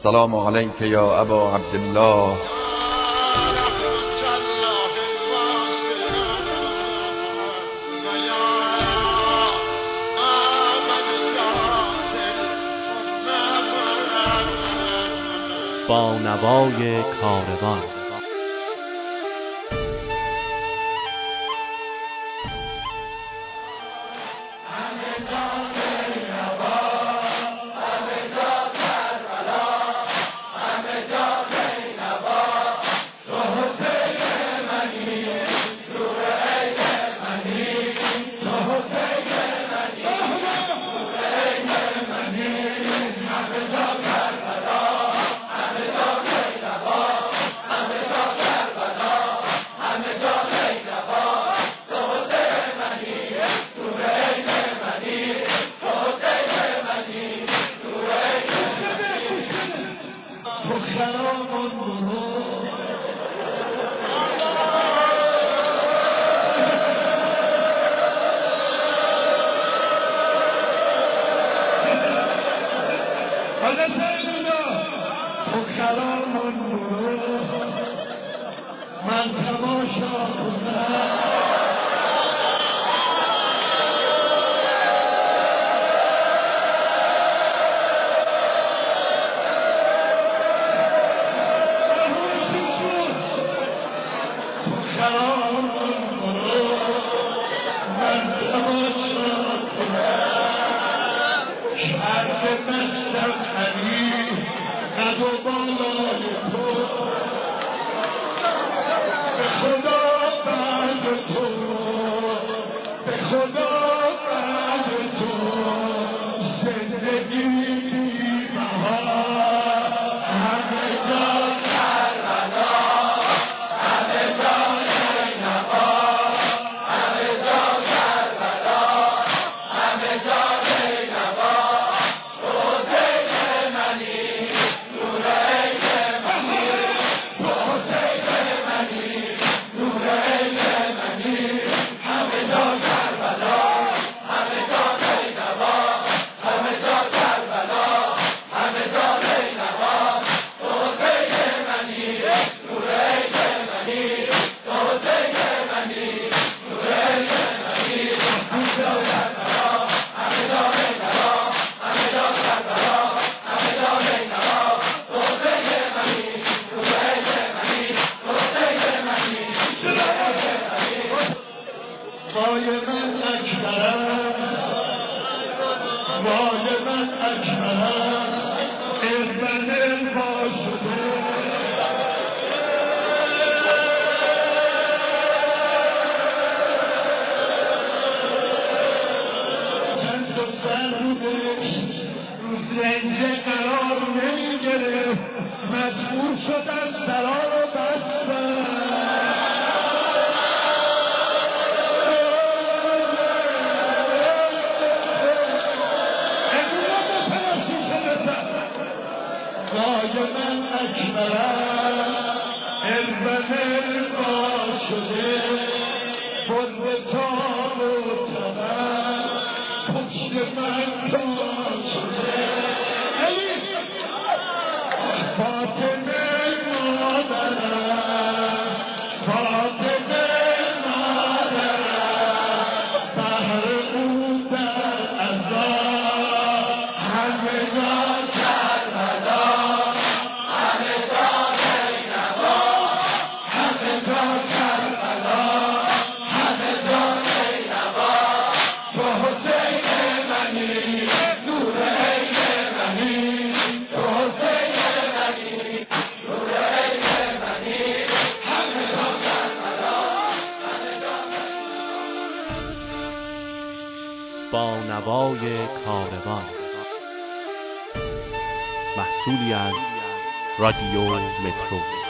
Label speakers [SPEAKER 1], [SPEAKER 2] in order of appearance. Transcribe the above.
[SPEAKER 1] السلام عليك يا أبا عبد الله.
[SPEAKER 2] با نوای کاروان.
[SPEAKER 3] من تماشا کنم خدا بند تو به خدا زنده قرار نمی گرفت مجبور شدن سرا رو بستن Amen.
[SPEAKER 2] با نوای کاروان. محصولی از رادیو مترو.